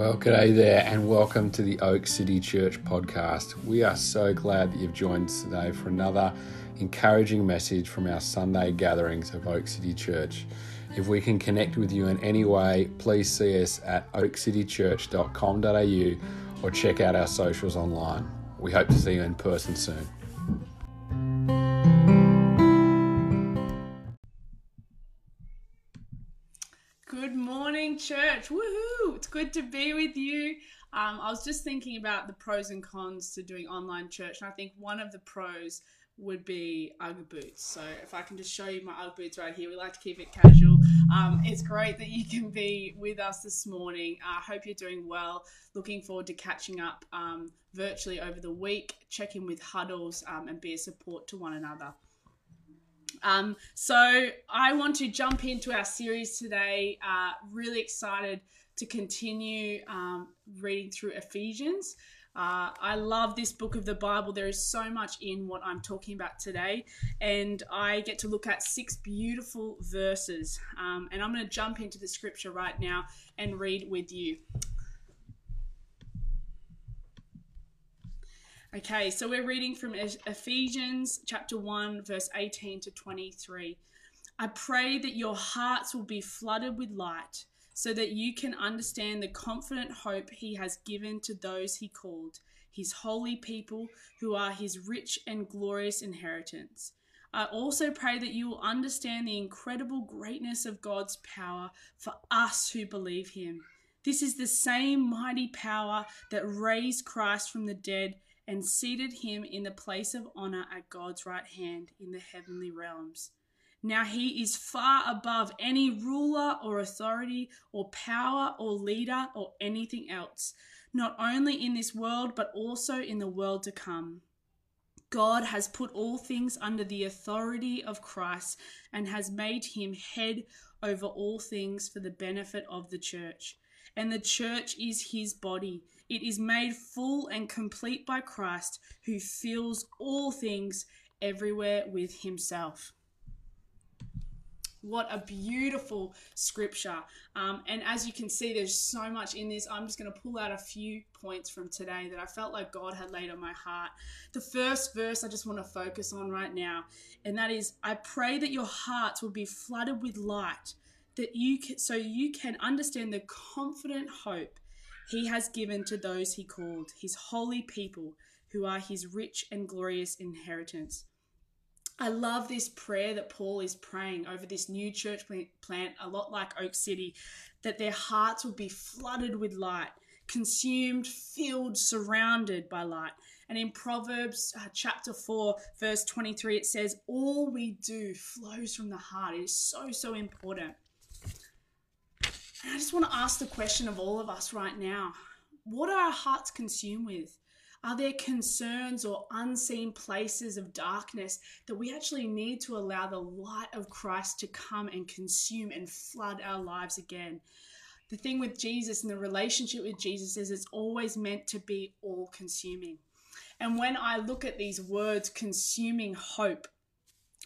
Well, g'day there, and welcome to the Oak City Church podcast. We are so glad that you've joined us today for another encouraging message from our Sunday gatherings of Oak City Church. If we can connect with you in any way, please see us at oakcitychurch.com.au or check out our socials online. We hope to see you in person soon. Good morning, church. Woohoo! It's good to be with you. Um, I was just thinking about the pros and cons to doing online church, and I think one of the pros would be Ugg boots. So if I can just show you my Ugg boots right here, we like to keep it casual. Um, it's great that you can be with us this morning. I hope you're doing well. Looking forward to catching up um, virtually over the week, check in with huddles, um, and be a support to one another. Um, so I want to jump into our series today. Uh, really excited to continue um, reading through Ephesians. Uh, I love this book of the Bible. There is so much in what I'm talking about today, and I get to look at six beautiful verses. Um, and I'm going to jump into the scripture right now and read with you. Okay, so we're reading from Ephesians chapter 1, verse 18 to 23. I pray that your hearts will be flooded with light so that you can understand the confident hope he has given to those he called, his holy people who are his rich and glorious inheritance. I also pray that you will understand the incredible greatness of God's power for us who believe him. This is the same mighty power that raised Christ from the dead and seated him in the place of honor at God's right hand in the heavenly realms. Now he is far above any ruler or authority or power or leader or anything else, not only in this world but also in the world to come. God has put all things under the authority of Christ and has made him head over all things for the benefit of the church. And the church is his body it is made full and complete by Christ, who fills all things everywhere with himself. What a beautiful scripture. Um, and as you can see, there's so much in this. I'm just going to pull out a few points from today that I felt like God had laid on my heart. The first verse I just want to focus on right now, and that is I pray that your hearts will be flooded with light, that you can, so you can understand the confident hope he has given to those he called, his holy people, who are his rich and glorious inheritance. I love this prayer that Paul is praying over this new church plant, a lot like Oak City, that their hearts would be flooded with light, consumed, filled, surrounded by light. And in Proverbs uh, chapter 4, verse 23, it says, All we do flows from the heart. It is so, so important. And I just want to ask the question of all of us right now what are our hearts consumed with? Are there concerns or unseen places of darkness that we actually need to allow the light of Christ to come and consume and flood our lives again? The thing with Jesus and the relationship with Jesus is it's always meant to be all consuming. And when I look at these words, consuming hope,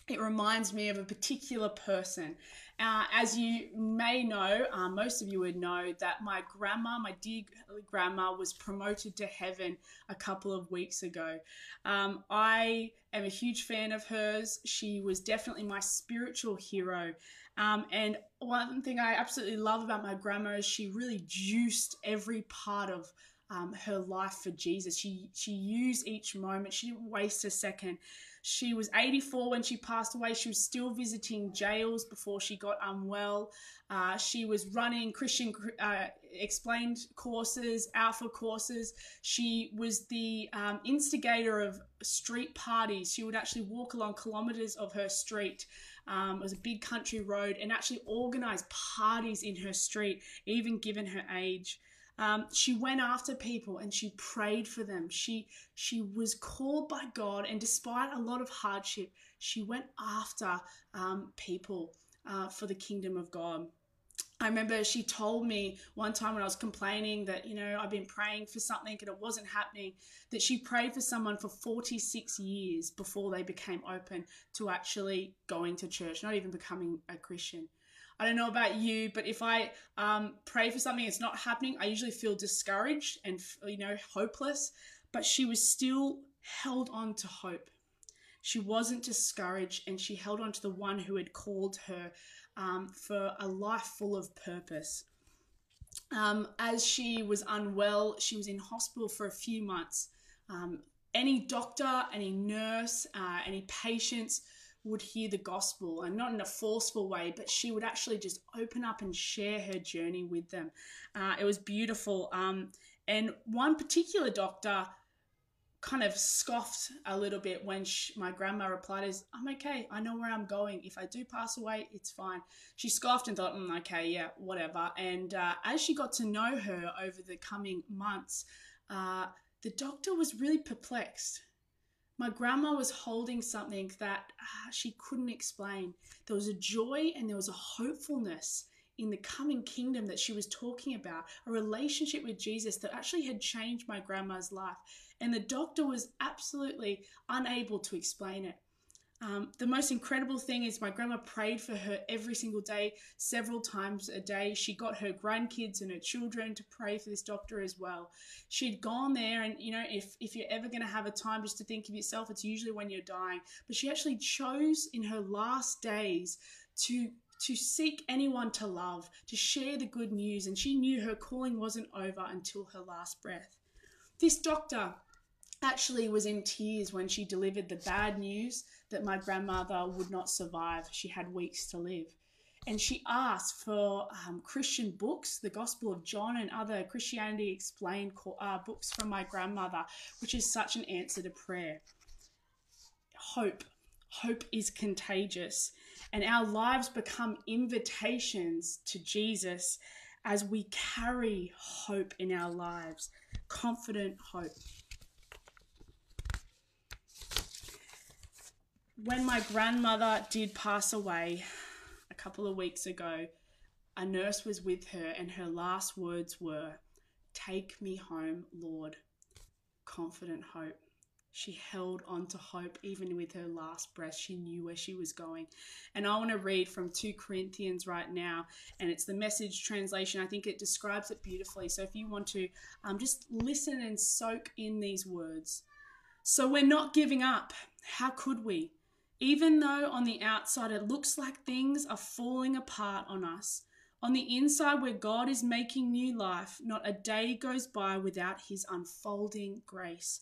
it reminds me of a particular person. Uh, as you may know, uh, most of you would know that my grandma, my dear grandma, was promoted to heaven a couple of weeks ago. Um, I am a huge fan of hers. She was definitely my spiritual hero. Um, and one thing I absolutely love about my grandma is she really juiced every part of um, her life for Jesus. She she used each moment. She didn't waste a second. She was 84 when she passed away. She was still visiting jails before she got unwell. Uh, she was running Christian uh, explained courses, alpha courses. She was the um, instigator of street parties. She would actually walk along kilometers of her street. Um, it was a big country road and actually organize parties in her street, even given her age. Um, she went after people and she prayed for them. She she was called by God, and despite a lot of hardship, she went after um, people uh, for the kingdom of God. I remember she told me one time when I was complaining that, you know, I've been praying for something and it wasn't happening, that she prayed for someone for 46 years before they became open to actually going to church, not even becoming a Christian. I don't know about you, but if I um, pray for something it's not happening, I usually feel discouraged and you know hopeless. But she was still held on to hope. She wasn't discouraged, and she held on to the one who had called her um, for a life full of purpose. Um, as she was unwell, she was in hospital for a few months. Um, any doctor, any nurse, uh, any patients would hear the gospel and not in a forceful way, but she would actually just open up and share her journey with them. Uh, it was beautiful. Um, and one particular doctor kind of scoffed a little bit when she, my grandma replied is i'm okay. I know where i'm going. If i do pass away it's fine. She scoffed and thought mm, okay yeah whatever. And uh, as she got to know her over the coming months uh, the doctor was really perplexed my grandma was holding something that uh, she couldn't explain there was a joy and there was a hopefulness in the coming kingdom that she was talking about, a relationship with Jesus that actually had changed my grandma's life. And the doctor was absolutely unable to explain it. Um, the most incredible thing is my grandma prayed for her every single day, several times a day. She got her grandkids and her children to pray for this doctor as well. She'd gone there, and you know, if if you're ever going to have a time just to think of yourself, it's usually when you're dying. But she actually chose in her last days to to seek anyone to love, to share the good news, and she knew her calling wasn't over until her last breath. This doctor actually was in tears when she delivered the bad news that my grandmother would not survive. She had weeks to live. And she asked for um, Christian books, the Gospel of John and other Christianity Explained uh, books from my grandmother, which is such an answer to prayer. Hope. Hope is contagious and our lives become invitations to Jesus as we carry hope in our lives, confident hope. When my grandmother did pass away a couple of weeks ago, a nurse was with her, and her last words were, Take me home, Lord. Confident hope. She held on to hope even with her last breath. She knew where she was going. And I want to read from 2 Corinthians right now, and it's the message translation. I think it describes it beautifully. So if you want to um, just listen and soak in these words. So we're not giving up. How could we? Even though on the outside it looks like things are falling apart on us, on the inside, where God is making new life, not a day goes by without His unfolding grace.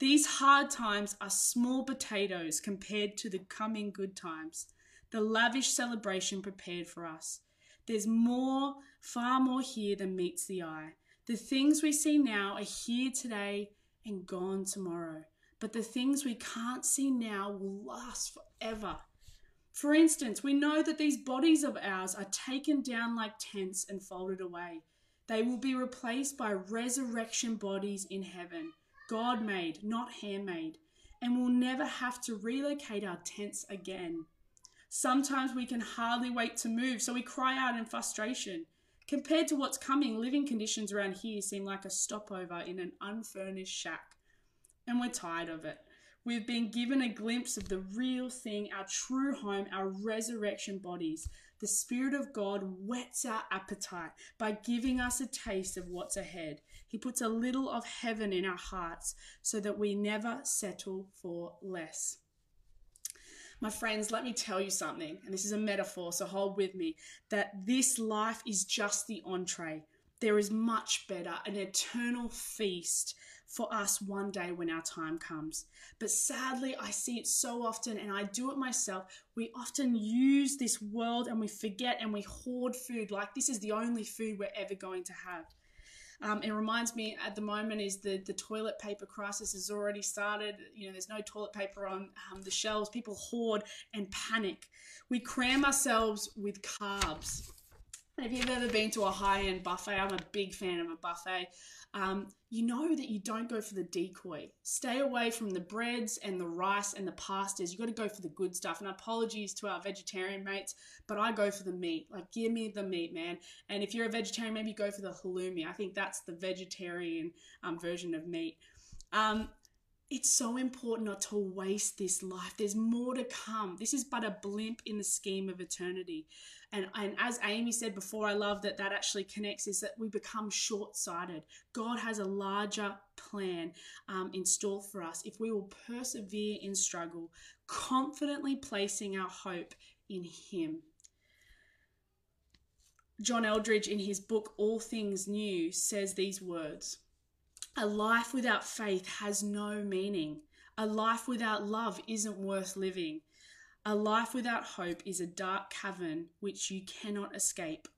These hard times are small potatoes compared to the coming good times, the lavish celebration prepared for us. There's more, far more here than meets the eye. The things we see now are here today and gone tomorrow, but the things we can't see now will last forever. For instance, we know that these bodies of ours are taken down like tents and folded away. They will be replaced by resurrection bodies in heaven God made, not handmade, and we'll never have to relocate our tents again. Sometimes we can hardly wait to move, so we cry out in frustration. Compared to what's coming, living conditions around here seem like a stopover in an unfurnished shack. And we're tired of it. We've been given a glimpse of the real thing, our true home, our resurrection bodies. The Spirit of God whets our appetite by giving us a taste of what's ahead. He puts a little of heaven in our hearts so that we never settle for less. My friends, let me tell you something, and this is a metaphor, so hold with me, that this life is just the entree. There is much better, an eternal feast for us one day when our time comes. But sadly, I see it so often, and I do it myself. We often use this world and we forget and we hoard food like this is the only food we're ever going to have. Um, it reminds me at the moment is the the toilet paper crisis has already started. You know, there's no toilet paper on um, the shelves. People hoard and panic. We cram ourselves with carbs. And if you've ever been to a high end buffet, I'm a big fan of a buffet um, you know that you don't go for the decoy. Stay away from the breads and the rice and the pastas. You've got to go for the good stuff. And apologies to our vegetarian mates, but I go for the meat. Like, give me the meat, man. And if you're a vegetarian, maybe go for the halloumi. I think that's the vegetarian um, version of meat. Um, it's so important not to waste this life. There's more to come. This is but a blimp in the scheme of eternity. And, and as Amy said before, I love that that actually connects is that we become short sighted. God has a larger plan um, in store for us if we will persevere in struggle, confidently placing our hope in Him. John Eldredge, in his book All Things New, says these words a life without faith has no meaning. A life without love isn't worth living. A life without hope is a dark cavern which you cannot escape.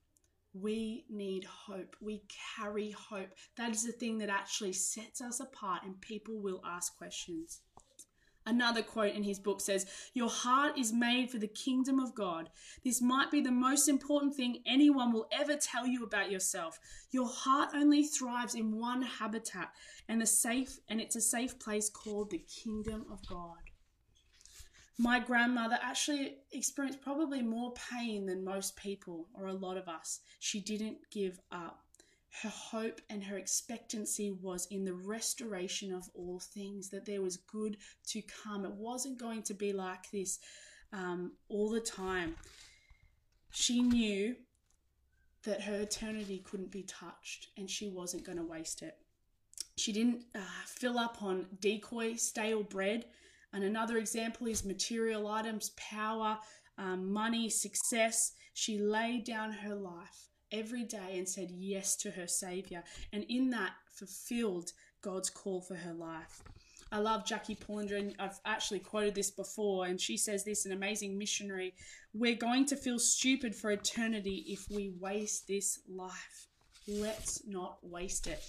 We need hope. We carry hope. That is the thing that actually sets us apart, and people will ask questions. Another quote in his book says, Your heart is made for the kingdom of God. This might be the most important thing anyone will ever tell you about yourself. Your heart only thrives in one habitat, and the safe and it's a safe place called the kingdom of God. My grandmother actually experienced probably more pain than most people or a lot of us. She didn't give up her hope and her expectancy was in the restoration of all things, that there was good to come. It wasn't going to be like this um, all the time. She knew that her eternity couldn't be touched and she wasn't going to waste it. She didn't uh, fill up on decoy, stale bread. And another example is material items, power, um, money, success. She laid down her life every day and said yes to her Savior, and in that fulfilled God's call for her life. I love Jackie Pullinger, and I've actually quoted this before, and she says this an amazing missionary. We're going to feel stupid for eternity if we waste this life. Let's not waste it.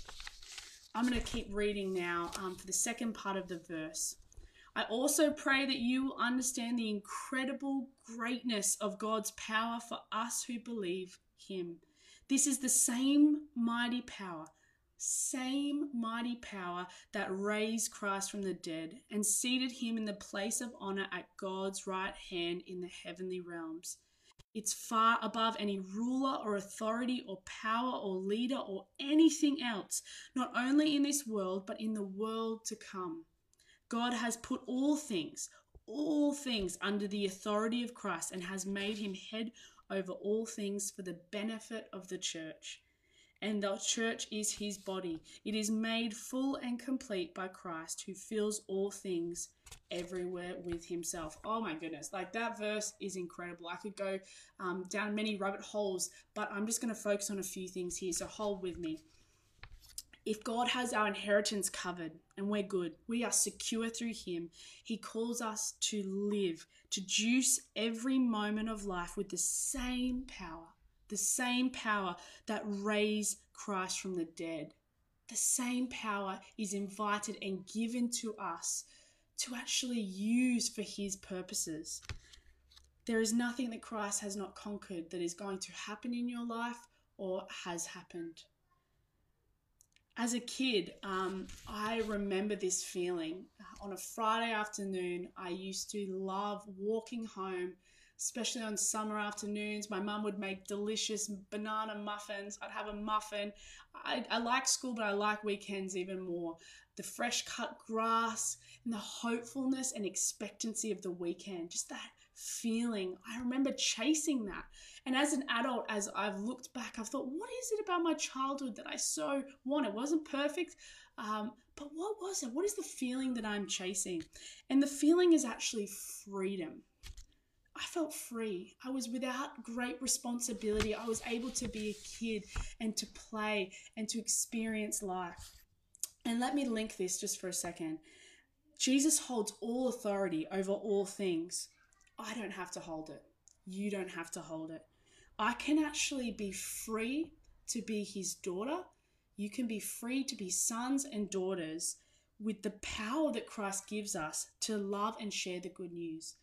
I'm going to keep reading now um, for the second part of the verse. I also pray that you will understand the incredible greatness of God's power for us who believe Him. This is the same mighty power, same mighty power that raised Christ from the dead and seated him in the place of honor at God's right hand in the heavenly realms. It's far above any ruler or authority or power or leader or anything else, not only in this world, but in the world to come. God has put all things, all things under the authority of Christ and has made him head over all things for the benefit of the church. And the church is his body. It is made full and complete by Christ, who fills all things everywhere with himself. Oh my goodness, like that verse is incredible. I could go um, down many rabbit holes, but I'm just going to focus on a few things here, so hold with me. If God has our inheritance covered and we're good, we are secure through Him, He calls us to live, to juice every moment of life with the same power, the same power that raised Christ from the dead. The same power is invited and given to us to actually use for His purposes. There is nothing that Christ has not conquered that is going to happen in your life or has happened as a kid, um, I remember this feeling. On a Friday afternoon, I used to love walking home, especially on summer afternoons. My mum would make delicious banana muffins. I'd have a muffin. I, I like school, but I like weekends even more. The fresh cut grass and the hopefulness and expectancy of the weekend, just that feeling. I remember chasing that. And as an adult, as I've looked back, I've thought, what is it about my childhood that I so want? It wasn't perfect, um, but what was it? What is the feeling that I'm chasing? And the feeling is actually freedom. I felt free. I was without great responsibility. I was able to be a kid and to play and to experience life. And let me link this just for a second. Jesus holds all authority over all things. I don't have to hold it. You don't have to hold it. I can actually be free to be his daughter. You can be free to be sons and daughters with the power that Christ gives us to love and share the good news.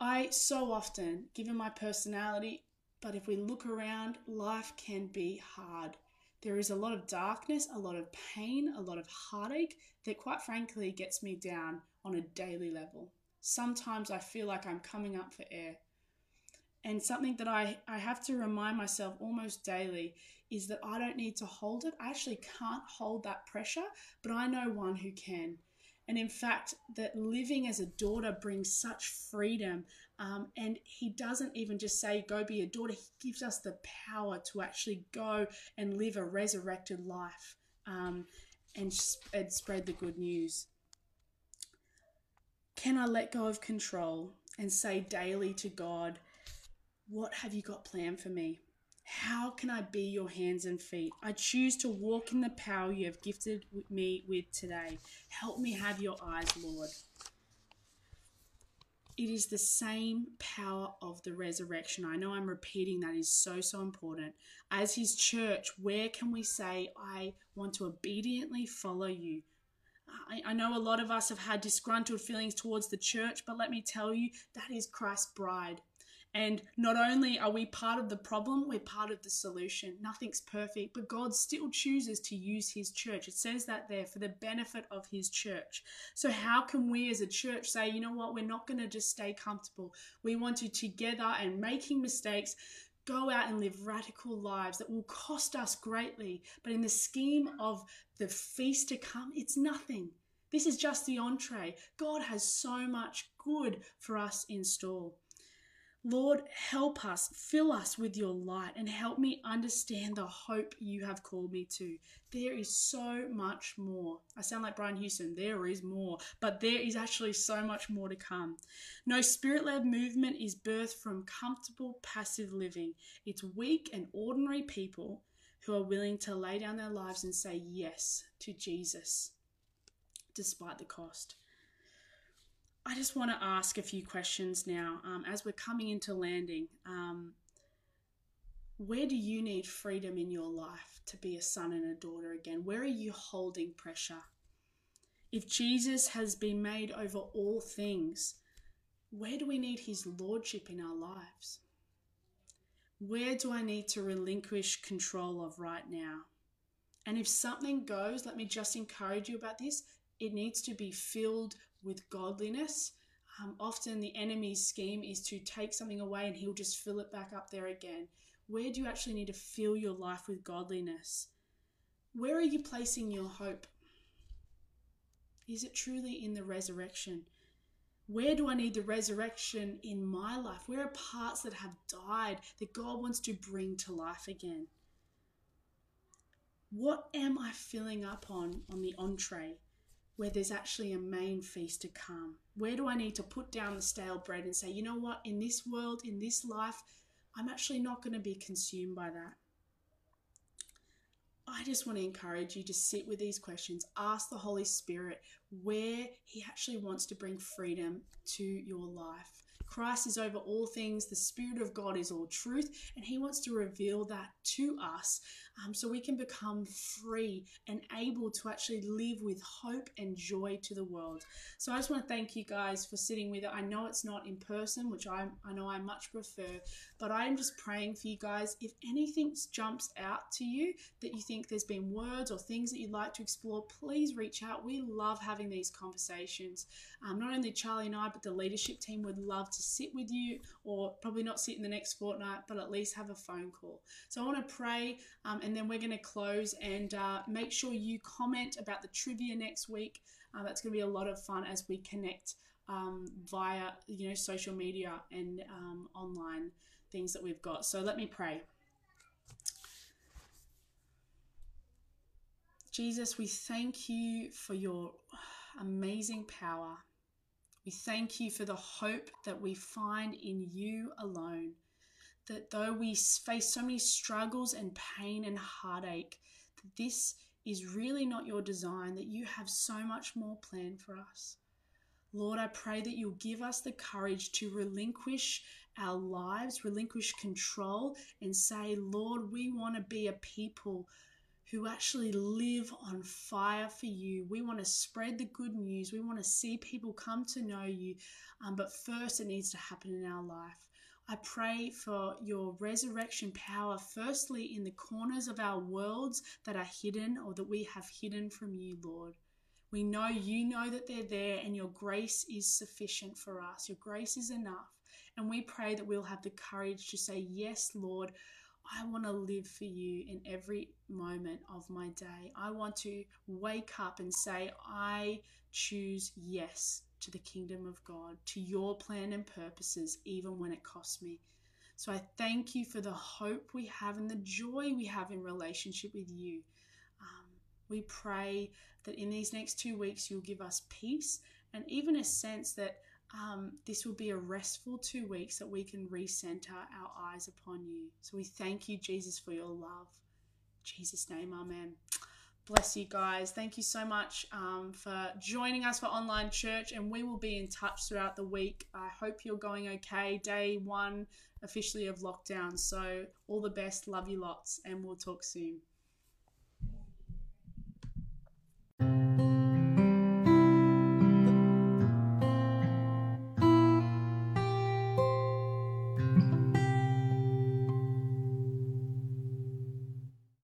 I so often, given my personality, but if we look around, life can be hard. There is a lot of darkness, a lot of pain, a lot of heartache that, quite frankly, gets me down on a daily level. Sometimes I feel like I'm coming up for air. And something that I, I have to remind myself almost daily is that I don't need to hold it. I actually can't hold that pressure, but I know one who can. And in fact, that living as a daughter brings such freedom. Um, and he doesn't even just say, go be a daughter. He gives us the power to actually go and live a resurrected life um, and, and spread the good news. Can I let go of control and say daily to God, What have you got planned for me? How can I be your hands and feet? I choose to walk in the power you have gifted me with today. Help me have your eyes, Lord. It is the same power of the resurrection. I know I'm repeating that is so, so important. As His church, where can we say, I want to obediently follow you? I, I know a lot of us have had disgruntled feelings towards the church, but let me tell you, that is Christ's bride. And not only are we part of the problem, we're part of the solution. Nothing's perfect, but God still chooses to use His church. It says that there for the benefit of His church. So, how can we as a church say, you know what, we're not going to just stay comfortable? We want to, together and making mistakes, go out and live radical lives that will cost us greatly. But in the scheme of the feast to come, it's nothing. This is just the entree. God has so much good for us in store. Lord, help us, fill us with your light, and help me understand the hope you have called me to. There is so much more. I sound like Brian Houston, there is more, but there is actually so much more to come. No spirit led movement is birthed from comfortable, passive living. It's weak and ordinary people who are willing to lay down their lives and say yes to Jesus despite the cost. I just want to ask a few questions now um, as we're coming into landing. Um, where do you need freedom in your life to be a son and a daughter again? Where are you holding pressure? If Jesus has been made over all things, where do we need his lordship in our lives? Where do I need to relinquish control of right now? And if something goes, let me just encourage you about this. It needs to be filled with godliness. Um, often the enemy's scheme is to take something away and he'll just fill it back up there again. Where do you actually need to fill your life with godliness? Where are you placing your hope? Is it truly in the resurrection? Where do I need the resurrection in my life? Where are parts that have died that God wants to bring to life again? What am I filling up on on the entree? Where there's actually a main feast to come? Where do I need to put down the stale bread and say, you know what, in this world, in this life, I'm actually not going to be consumed by that? I just want to encourage you to sit with these questions. Ask the Holy Spirit where He actually wants to bring freedom to your life. Christ is over all things. The Spirit of God is all truth, and He wants to reveal that to us um, so we can become free and able to actually live with hope and joy to the world. So I just want to thank you guys for sitting with it. I know it's not in person, which I, I know I much prefer, but I am just praying for you guys. If anything jumps out to you that you think there's been words or things that you'd like to explore, please reach out. We love having these conversations. Um, not only Charlie and I, but the leadership team would love to sit with you, or probably not sit in the next fortnight, but at least have a phone call. So I want to pray. Um, and then we're going to close and uh, make sure you comment about the trivia next week. Uh, that's going to be a lot of fun as we connect um, via you know social media and um, online things that we've got. So let me pray. Jesus, we thank you for your amazing power. We thank you for the hope that we find in you alone that though we face so many struggles and pain and heartache, that this is really not your design, that you have so much more planned for us. Lord, I pray that you'll give us the courage to relinquish our lives, relinquish control, and say, Lord, we want to be a people who actually live on fire for you. We want to spread the good news. We want to see people come to know you. Um, but first, it needs to happen in our life. I pray for your resurrection power, firstly, in the corners of our worlds that are hidden or that we have hidden from you, Lord. We know you know that they're there and your grace is sufficient for us. Your grace is enough. And we pray that we'll have the courage to say, Yes, Lord, I want to live for you in every moment of my day. I want to wake up and say, I choose yes to the kingdom of God, to your plan and purposes, even when it costs me. So I thank you for the hope we have and the joy we have in relationship with you. Um, we pray that in these next two weeks, you'll give us peace and even a sense that um, this will be a restful two weeks that we can recenter our eyes upon you. So we thank you, Jesus, for your love. In Jesus' name, amen. Bless you guys. Thank you so much um, for joining us for online church, and we will be in touch throughout the week. I hope you're going okay. Day one officially of lockdown. So, all the best. Love you lots, and we'll talk soon.